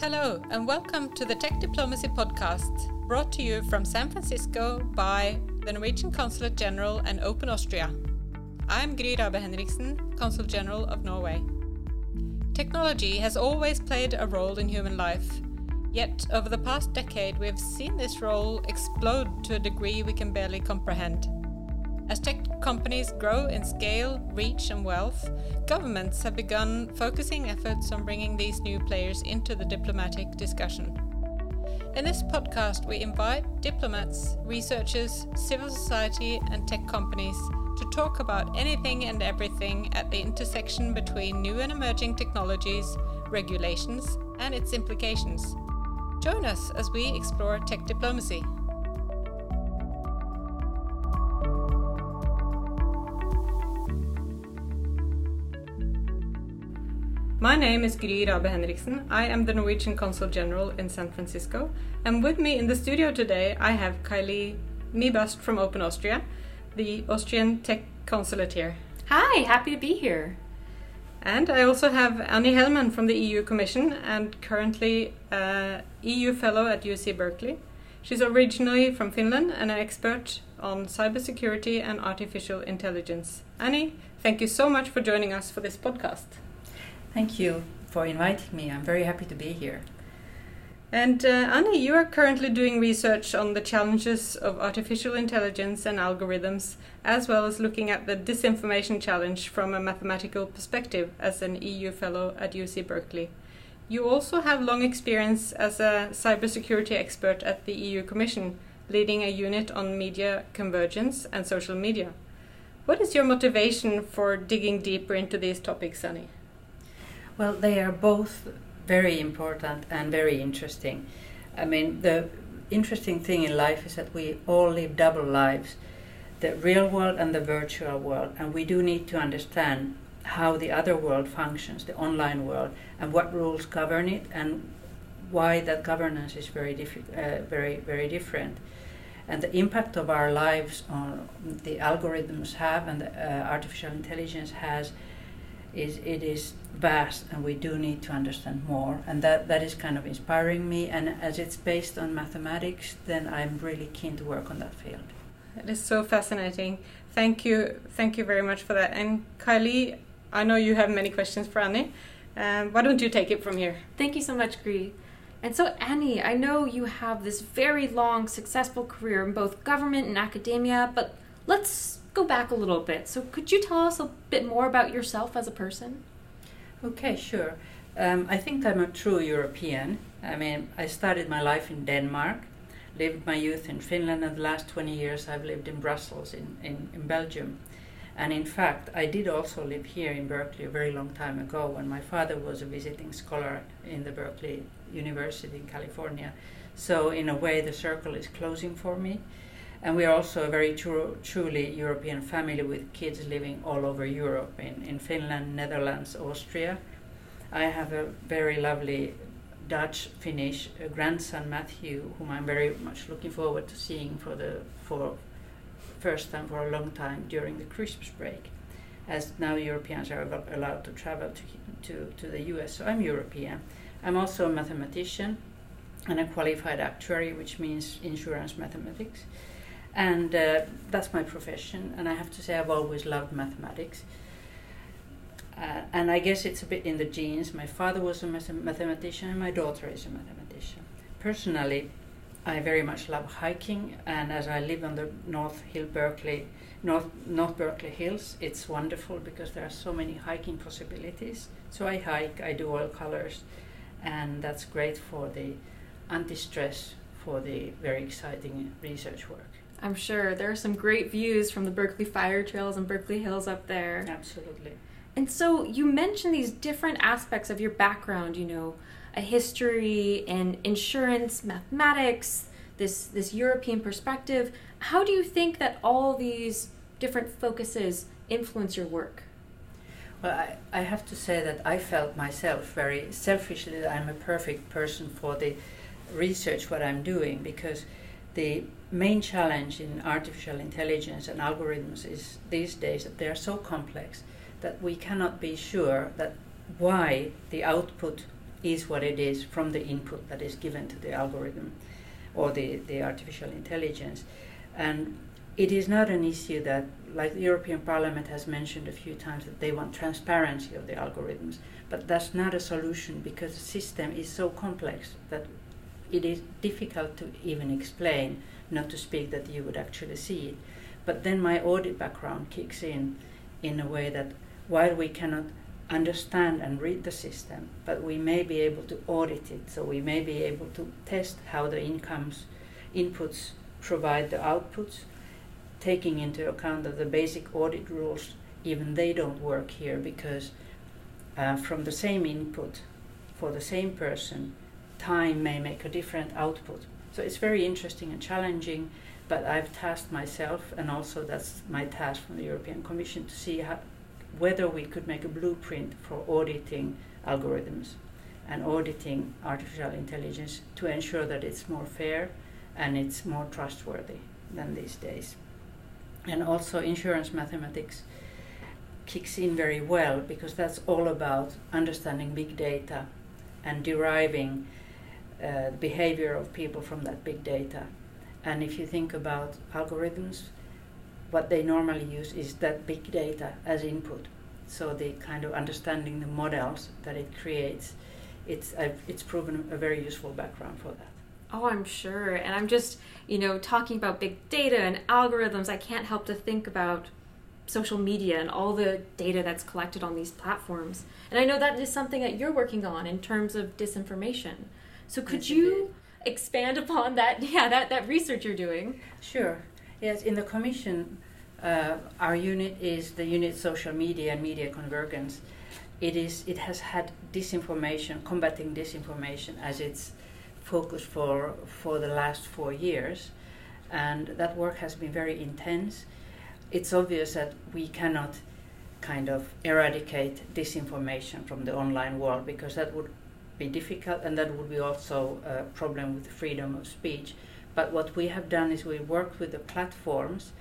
Hello, and welcome to the Tech Diplomacy Podcast, brought to you from San Francisco by the Norwegian Consulate General and Open Austria. I'm Gry Rabe Henriksen, Consul General of Norway. Technology has always played a role in human life, yet over the past decade we've seen this role explode to a degree we can barely comprehend. As tech companies grow in scale, reach, and wealth, governments have begun focusing efforts on bringing these new players into the diplomatic discussion. In this podcast, we invite diplomats, researchers, civil society, and tech companies to talk about anything and everything at the intersection between new and emerging technologies, regulations, and its implications. Join us as we explore tech diplomacy. My name is Gry Rabe Henriksen. I am the Norwegian Consul General in San Francisco. And with me in the studio today, I have Kylee Mebust from Open Austria, the Austrian Tech Consulate here. Hi, happy to be here. And I also have Anni Hellman from the EU Commission and currently uh, EU Fellow at UC Berkeley. She's originally from Finland and an expert on cybersecurity and artificial intelligence. Anni, thank you so much for joining us for this podcast. Thank you for inviting me. I'm very happy to be here. And uh, Anni, you are currently doing research on the challenges of artificial intelligence and algorithms, as well as looking at the disinformation challenge from a mathematical perspective as an EU fellow at UC Berkeley. You also have long experience as a cybersecurity expert at the EU Commission, leading a unit on media convergence and social media. What is your motivation for digging deeper into these topics, Anni? Well, they are both very important and very interesting. I mean, the interesting thing in life is that we all live double lives the real world and the virtual world, and we do need to understand how the other world functions, the online world, and what rules govern it, and why that governance is very, diffi- uh, very, very different. And the impact of our lives on the algorithms have and the, uh, artificial intelligence has is it is vast and we do need to understand more. And that that is kind of inspiring me. And as it's based on mathematics then i'm really keen to work on that field. It is so fascinating. Thank you thank you very much for that. And kylee i know you have many questions for anni. Um, why don't you take it from here? Thank you so much Gry. and so anni i know you have this very long successful career in both government and academia but let's go back a little bit. So, could you tell us a bit more about yourself as a person? Okay, sure. Um, I think I'm a true European. I mean, I started my life in Denmark, lived my youth in Finland, and the last 20 years I've lived in Brussels, in, in, in Belgium. And in fact, I did also live here in Berkeley a very long time ago when my father was a visiting scholar in the Berkeley University in California. So, in a way, the circle is closing for me. And we are also a very true, truly European family with kids living all over Europe in, in Finland, Netherlands, Austria. I have a very lovely Dutch Finnish uh, grandson Matthew, whom I'm very much looking forward to seeing for the for first time for a long time during the Christmas break, as now Europeans are allowed to travel to to, to the U.S. So I'm European. I'm also a mathematician and a qualified actuary, which means insurance mathematics and uh, that's my profession. And I have to say, I've always loved mathematics. Uh, and I guess it's a bit in the genes. My father was a math- mathematician, and my daughter is a mathematician. Personally, I very much love hiking, and as I live on the North Hill Berkeley, North North Berkeley Hills, it's wonderful because there are so many hiking possibilities. So I hike, I do oil colors, and that's great for the anti-stress for the very exciting research work. I'm sure there are some great views from the Berkeley Fire Trails and Berkeley Hills up there. Absolutely. And so you mentioned these different aspects of your background, you know, a history and insurance, mathematics, this this European perspective. How do you think that all these different focuses influence your work? Well, I, I have to say that I felt myself very selfishly that I'm a perfect person for the research what I'm doing because the main challenge in artificial intelligence and algorithms is these days that they are so complex that we cannot be sure that why the output is what it is from the input that is given to the algorithm or the, the artificial intelligence. And it is not an issue that, like the European Parliament has mentioned a few times, that they want transparency of the algorithms. But that's not a solution because the system is so complex that it is difficult to even explain, not to speak that you would actually see it. But then my audit background kicks in in a way that while we cannot understand and read the system, but we may be able to audit it. So we may be able to test how the incomes, inputs provide the outputs, taking into account that the basic audit rules, even they don't work here because uh, from the same input for the same person, time may make a different output. So it's very interesting and challenging, but I've tasked myself, and also that's my task from the European Commission, to see how, whether we could make a blueprint for auditing algorithms and auditing artificial intelligence to ensure that it's more fair and it's more trustworthy than these days. And also, insurance mathematics kicks in very well because that's all about understanding big data and deriving uh, behavior of people from that big data. And if you think about algorithms, what they normally use is that big data as input. So the kind of understanding the models that it creates, it's uh, it's proven a very useful background for that. Oh, I'm sure. And I'm just, you know, talking about big data and algorithms, I can't help to think about social media and all the data that's collected on these platforms. And I know that is something that you're working on in terms of disinformation. So could yes, you expand upon that? Yeah, that, that research you're doing. Sure. Yes, in the commission, uh, our unit is the unit social media and media convergence. It is. It has had disinformation, combating disinformation, as its focus for for the last four years, and that work has been very intense. It's obvious that we cannot kind of eradicate disinformation from the online world because that would be difficult and that would be also a problem with freedom of speech. But what we have done is we worked with the platforms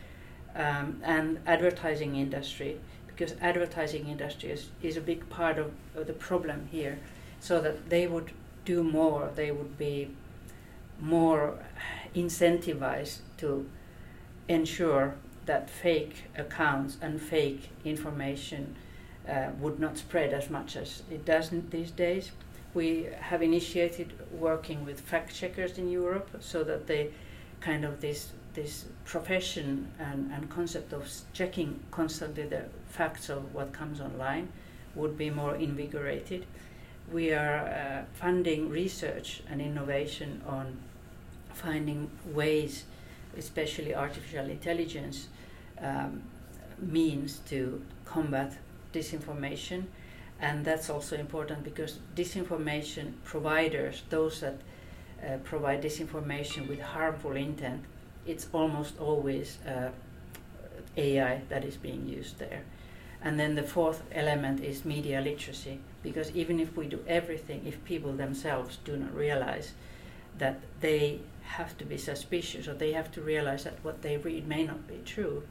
um, and advertising industry because advertising industry is, is a big part of, of the problem here so that they would do more they would be more incentivized to ensure that fake accounts and fake information uh, would not spread as much as it does these days. We have initiated working with fact checkers in Europe so that they kind of this this profession and, and concept of checking constantly the facts of what comes online would be more invigorated. We are uh, funding research and innovation on finding ways, especially artificial intelligence um, means to combat disinformation. And that's also important because disinformation providers, those that uh, provide disinformation with harmful intent, it's almost always uh, AI that is being used there. And then the fourth element is media literacy, because even if we do everything, if people themselves do not realize that they have to be suspicious or they have to realize that what they read may not be true,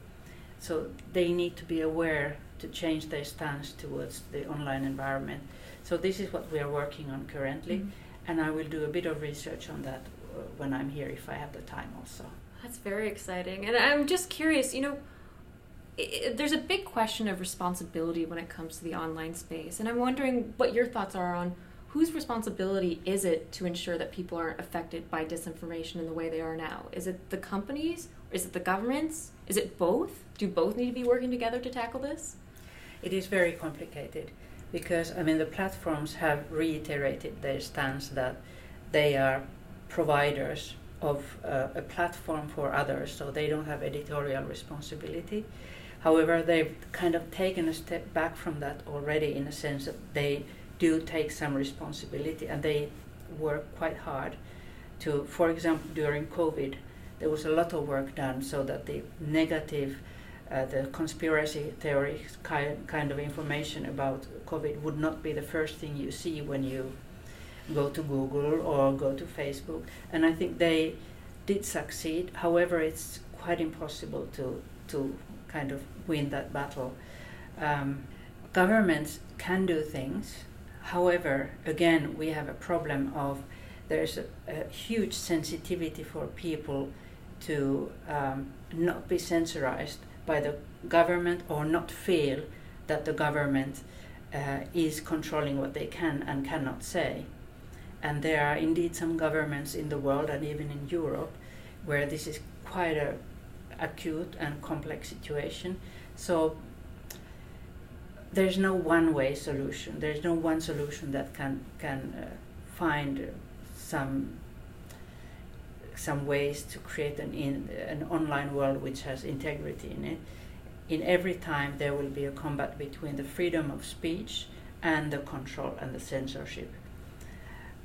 so they need to be aware to change their stance towards the online environment. So this is what we are working on currently, mm-hmm. and I will do a bit of research on that uh, when I'm here if I have the time also. That's very exciting. And I'm just curious, you know, it, there's a big question of responsibility when it comes to the online space. And I'm wondering what your thoughts are on whose responsibility is it to ensure that people aren't affected by disinformation in the way they are now? Is it the companies? Is it the governments? Is it both? Do both need to be working together to tackle this? It is very complicated because, I mean, the platforms have reiterated their stance that they are providers of uh, a platform for others, so they don't have editorial responsibility. However, they've kind of taken a step back from that already in a sense that they do take some responsibility and they work quite hard to, for example, during COVID, there was a lot of work done so that the negative, uh, the conspiracy theories kind, kind of information about COVID would not be the first thing you see when you go to Google or go to Facebook. And I think they did succeed. However, it's quite impossible to, to kind of win that battle. Um, governments can do things. however, again, we have a problem of there's a, a huge sensitivity for people to um, not be censorized by the government or not feel that the government uh, is controlling what they can and cannot say. And there are indeed some governments in the world and even in Europe where this is quite a acute and complex situation. So there's no one way solution. There's no one solution that can can uh, find some some ways to create an in, an online world which has integrity in it. In every time there will be a combat between the freedom of speech and the control and the censorship.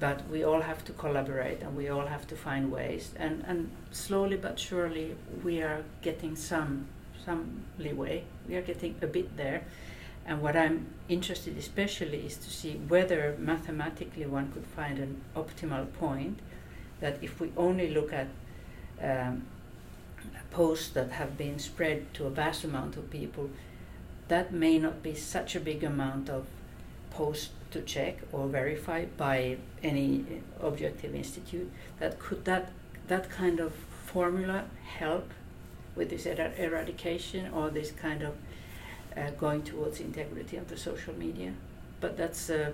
But we all have to collaborate and we all have to find ways and, and slowly but surely we are getting some some leeway. We are getting a bit there. And what I'm interested especially is to see whether mathematically one could find an optimal point that if we only look at um, posts that have been spread to a vast amount of people, that may not be such a big amount of posts to check or verify by any objective institute. That could that that kind of formula help with this er- eradication or this kind of uh, going towards integrity of the social media? But that's. Uh,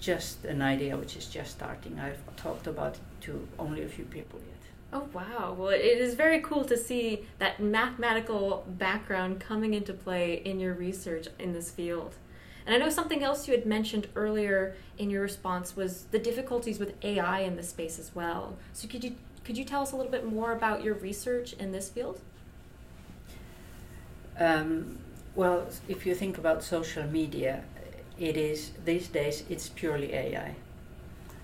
just an idea which is just starting. I've talked about it to only a few people yet. Oh wow! Well, it is very cool to see that mathematical background coming into play in your research in this field. And I know something else you had mentioned earlier in your response was the difficulties with AI in this space as well. So could you could you tell us a little bit more about your research in this field? Um, well, if you think about social media, it is these days it's purely AI,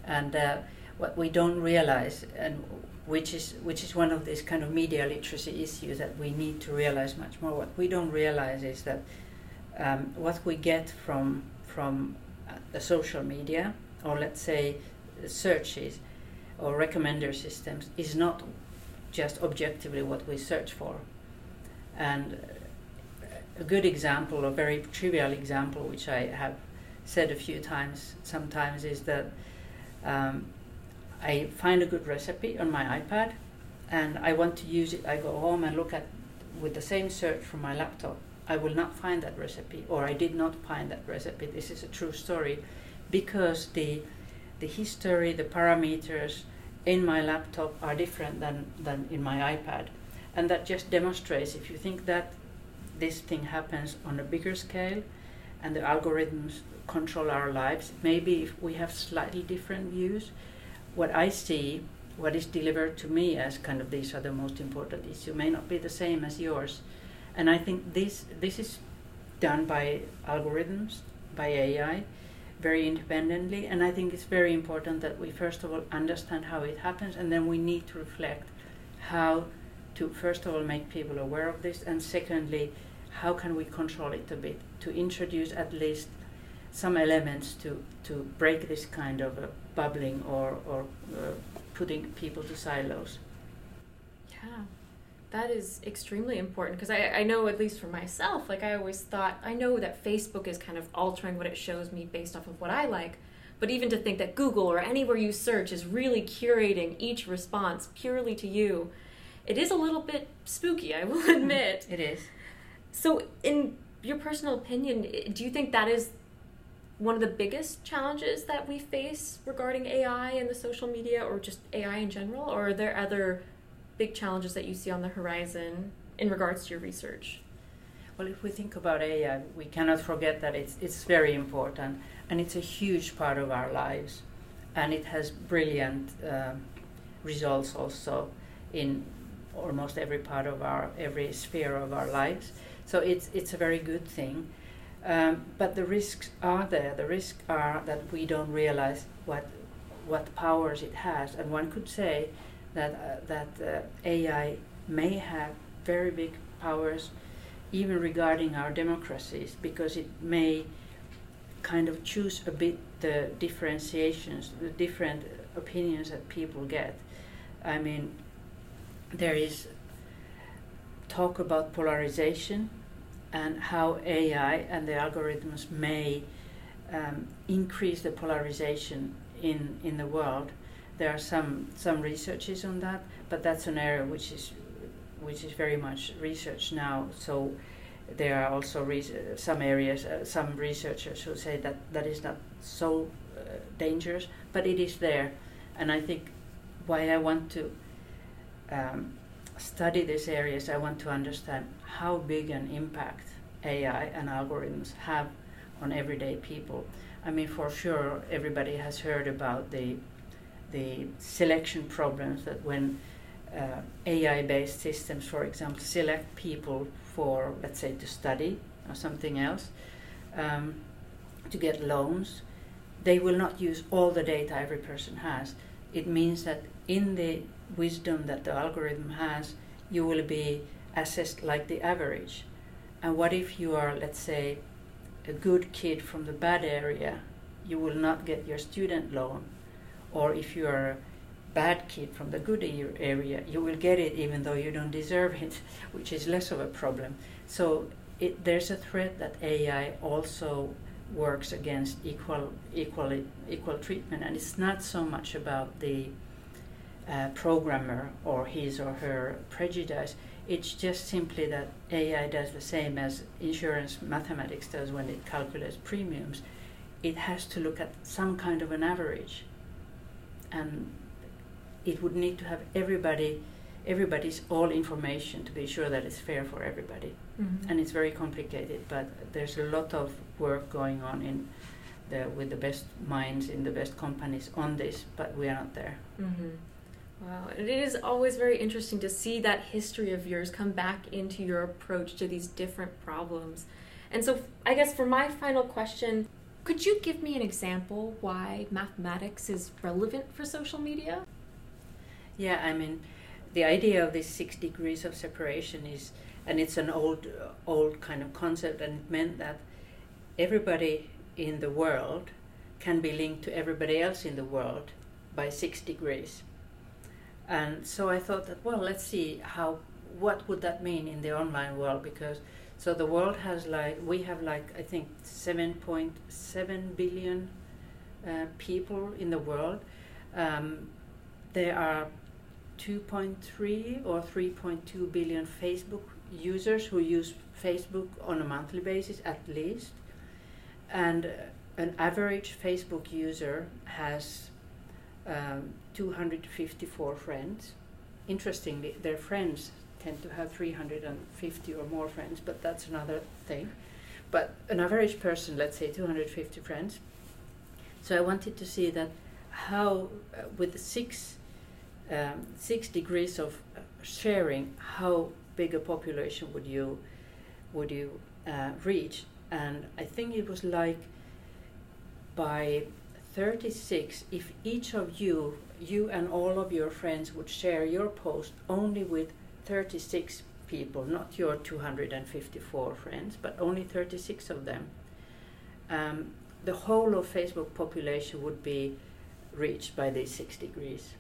and uh, what we don't realize, and which is which is one of these kind of media literacy issues that we need to realize much more. What we don't realize is that um, what we get from from uh, the social media, or let's say searches or recommender systems, is not just objectively what we search for, and a good example, a very trivial example, which I have said a few times sometimes is that um, I find a good recipe on my iPad and I want to use it. I go home and look at with the same search from my laptop. I will not find that recipe, or I did not find that recipe. This is a true story, because the the history, the parameters in my laptop are different than than in my iPad, and that just demonstrates. If you think that this thing happens on a bigger scale, and the algorithms control our lives. Maybe if we have slightly different views, what I see, what is delivered to me as kind of these are the most important issues may not be the same as yours. And I think this this is done by algorithms, by AI, very independently. And I think it's very important that we first of all understand how it happens, and then we need to reflect how to first of all make people aware of this, and secondly, how can we control it a bit to introduce at least some elements to, to break this kind of uh, bubbling or, or uh, putting people to silos. Yeah, that is extremely important because I, I know, at least for myself, like I always thought, I know that Facebook is kind of altering what it shows me based off of what I like. But even to think that Google or anywhere you search is really curating each response purely to you, it is a little bit spooky, I will admit. it is. So, in your personal opinion, do you think that is one of the biggest challenges that we face regarding AI and the social media or just AI in general? Or are there other big challenges that you see on the horizon in regards to your research? Well, if we think about AI, we cannot forget that it's, it's very important and it's a huge part of our lives. And it has brilliant uh, results also in almost every part of our, every sphere of our lives. So it's, it's a very good thing. Um, but the risks are there. The risks are that we don't realize what what powers it has, and one could say that uh, that uh, AI may have very big powers, even regarding our democracies, because it may kind of choose a bit the differentiations, the different opinions that people get. I mean, there is talk about polarization and how AI and the algorithms may um, increase the polarization in in the world. There are some some researches on that, but that's an area which is which is very much researched now. So there are also some areas, uh, some researchers who say that that is not so uh, dangerous, but it is there, and I think why I want to um, study these areas, I want to understand how big an impact AI and algorithms have on everyday people. I mean, for sure, everybody has heard about the the selection problems that when uh, AI-based systems, for example, select people for, let's say, to study or something else, um, to get loans, they will not use all the data every person has. It means that in the wisdom that the algorithm has, you will be assessed like the average. And what if you are, let's say, a good kid from the bad area, you will not get your student loan. Or if you are a bad kid from the good area, you will get it even though you don't deserve it, which is less of a problem. So it, there's a threat that AI also works against equal, equal, equal treatment, and it's not so much about the uh, programmer or his or her prejudice. It's just simply that AI does the same as insurance mathematics does when it calculates premiums. It has to look at some kind of an average, and it would need to have everybody, everybody's all information to be sure that it's fair for everybody. Mm-hmm. And it's very complicated, but there's a lot of work going on in the, with the best minds in the best companies on this, but we are not there. Mm-hmm. Wow, it is always very interesting to see that history of yours come back into your approach to these different problems. And so, I guess for my final question, could you give me an example why mathematics is relevant for social media? Yeah, I mean, the idea of these six degrees of separation is, and it's an old, old kind of concept, and it meant that everybody in the world can be linked to everybody else in the world by six degrees. And so I thought that well, let's see how what would that mean in the online world because so the world has like we have like I think 7.7 billion uh, people in the world. Um, there are 2.3 or 3.2 billion Facebook users who use Facebook on a monthly basis at least, and an average Facebook user has um, 254 friends. Interestingly, their friends tend to have 350 or more friends, but that's another thing. But an average person, let's say 250 friends. So I wanted to see that how, uh, with six, um, six degrees of uh, sharing, how big a population would you would you uh, reach? And I think it was like by 36, if each of you, you and all of your friends would share your post only with 36 people, not your 254 friends, but only 36 of them, um, the whole of Facebook population would be reached by these six degrees.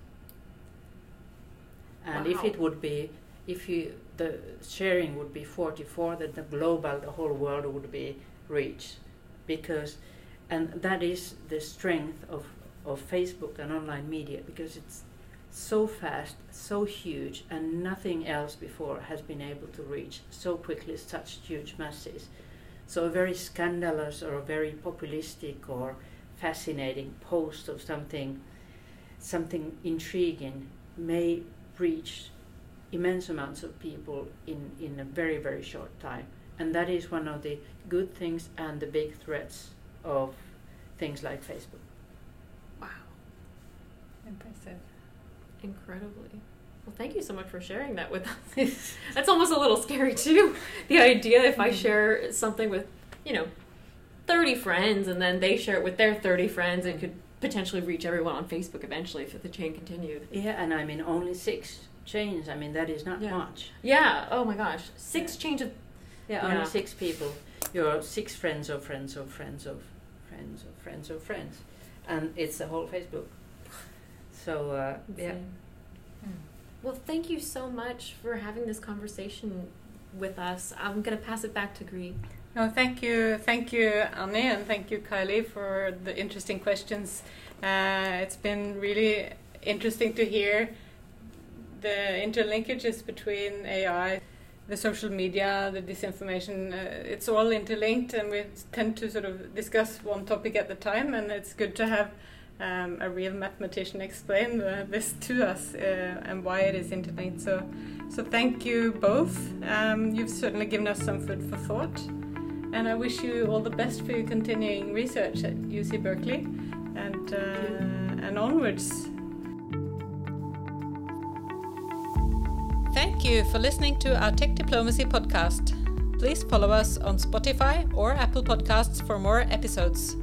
And wow. if it would be, if you the sharing would be 44, that the global, the whole world would be reached, because and that is the strength of, of Facebook and online media because it's so fast, so huge, and nothing else before has been able to reach so quickly such huge masses. So a very scandalous or a very populistic or fascinating post of something something intriguing may reach immense amounts of people in, in a very, very short time. And that is one of the good things and the big threats of things like Facebook. Wow. Impressive. Incredibly. Well, thank you so much for sharing that with us. That's almost a little scary too. The idea if I mm-hmm. share something with, you know, 30 friends and then they share it with their 30 friends, it could potentially reach everyone on Facebook eventually if the chain continued. Yeah, and I mean only six chains. I mean that is not yeah. much. Yeah. Oh my gosh, six yeah. chains of. Yeah, yeah, only six people. Your six friends of friends of friends of friends of friends of friends, and it's the whole Facebook. So uh, yeah. Hmm. Well, thank you so much for having this conversation with us. I'm gonna pass it back to Gry. Oh, thank you, thank you, Anni, and thank you, Kylee, for the interesting questions. Uh, it's been really interesting to hear the interlinkages between AI, the social media, the disinformation. Uh, it's all interlinked, and we tend to sort of discuss one topic at a time. And it's good to have um, a real mathematician explain uh, this to us uh, and why it is interlinked. So, so thank you both. Um, you've certainly given us some food for thought and I wish you all the best for your continuing research at UC Berkeley and, uh, and onwards. You for listening to our Tech Diplomacy podcast. Please follow us on Spotify or Apple Podcasts for more episodes.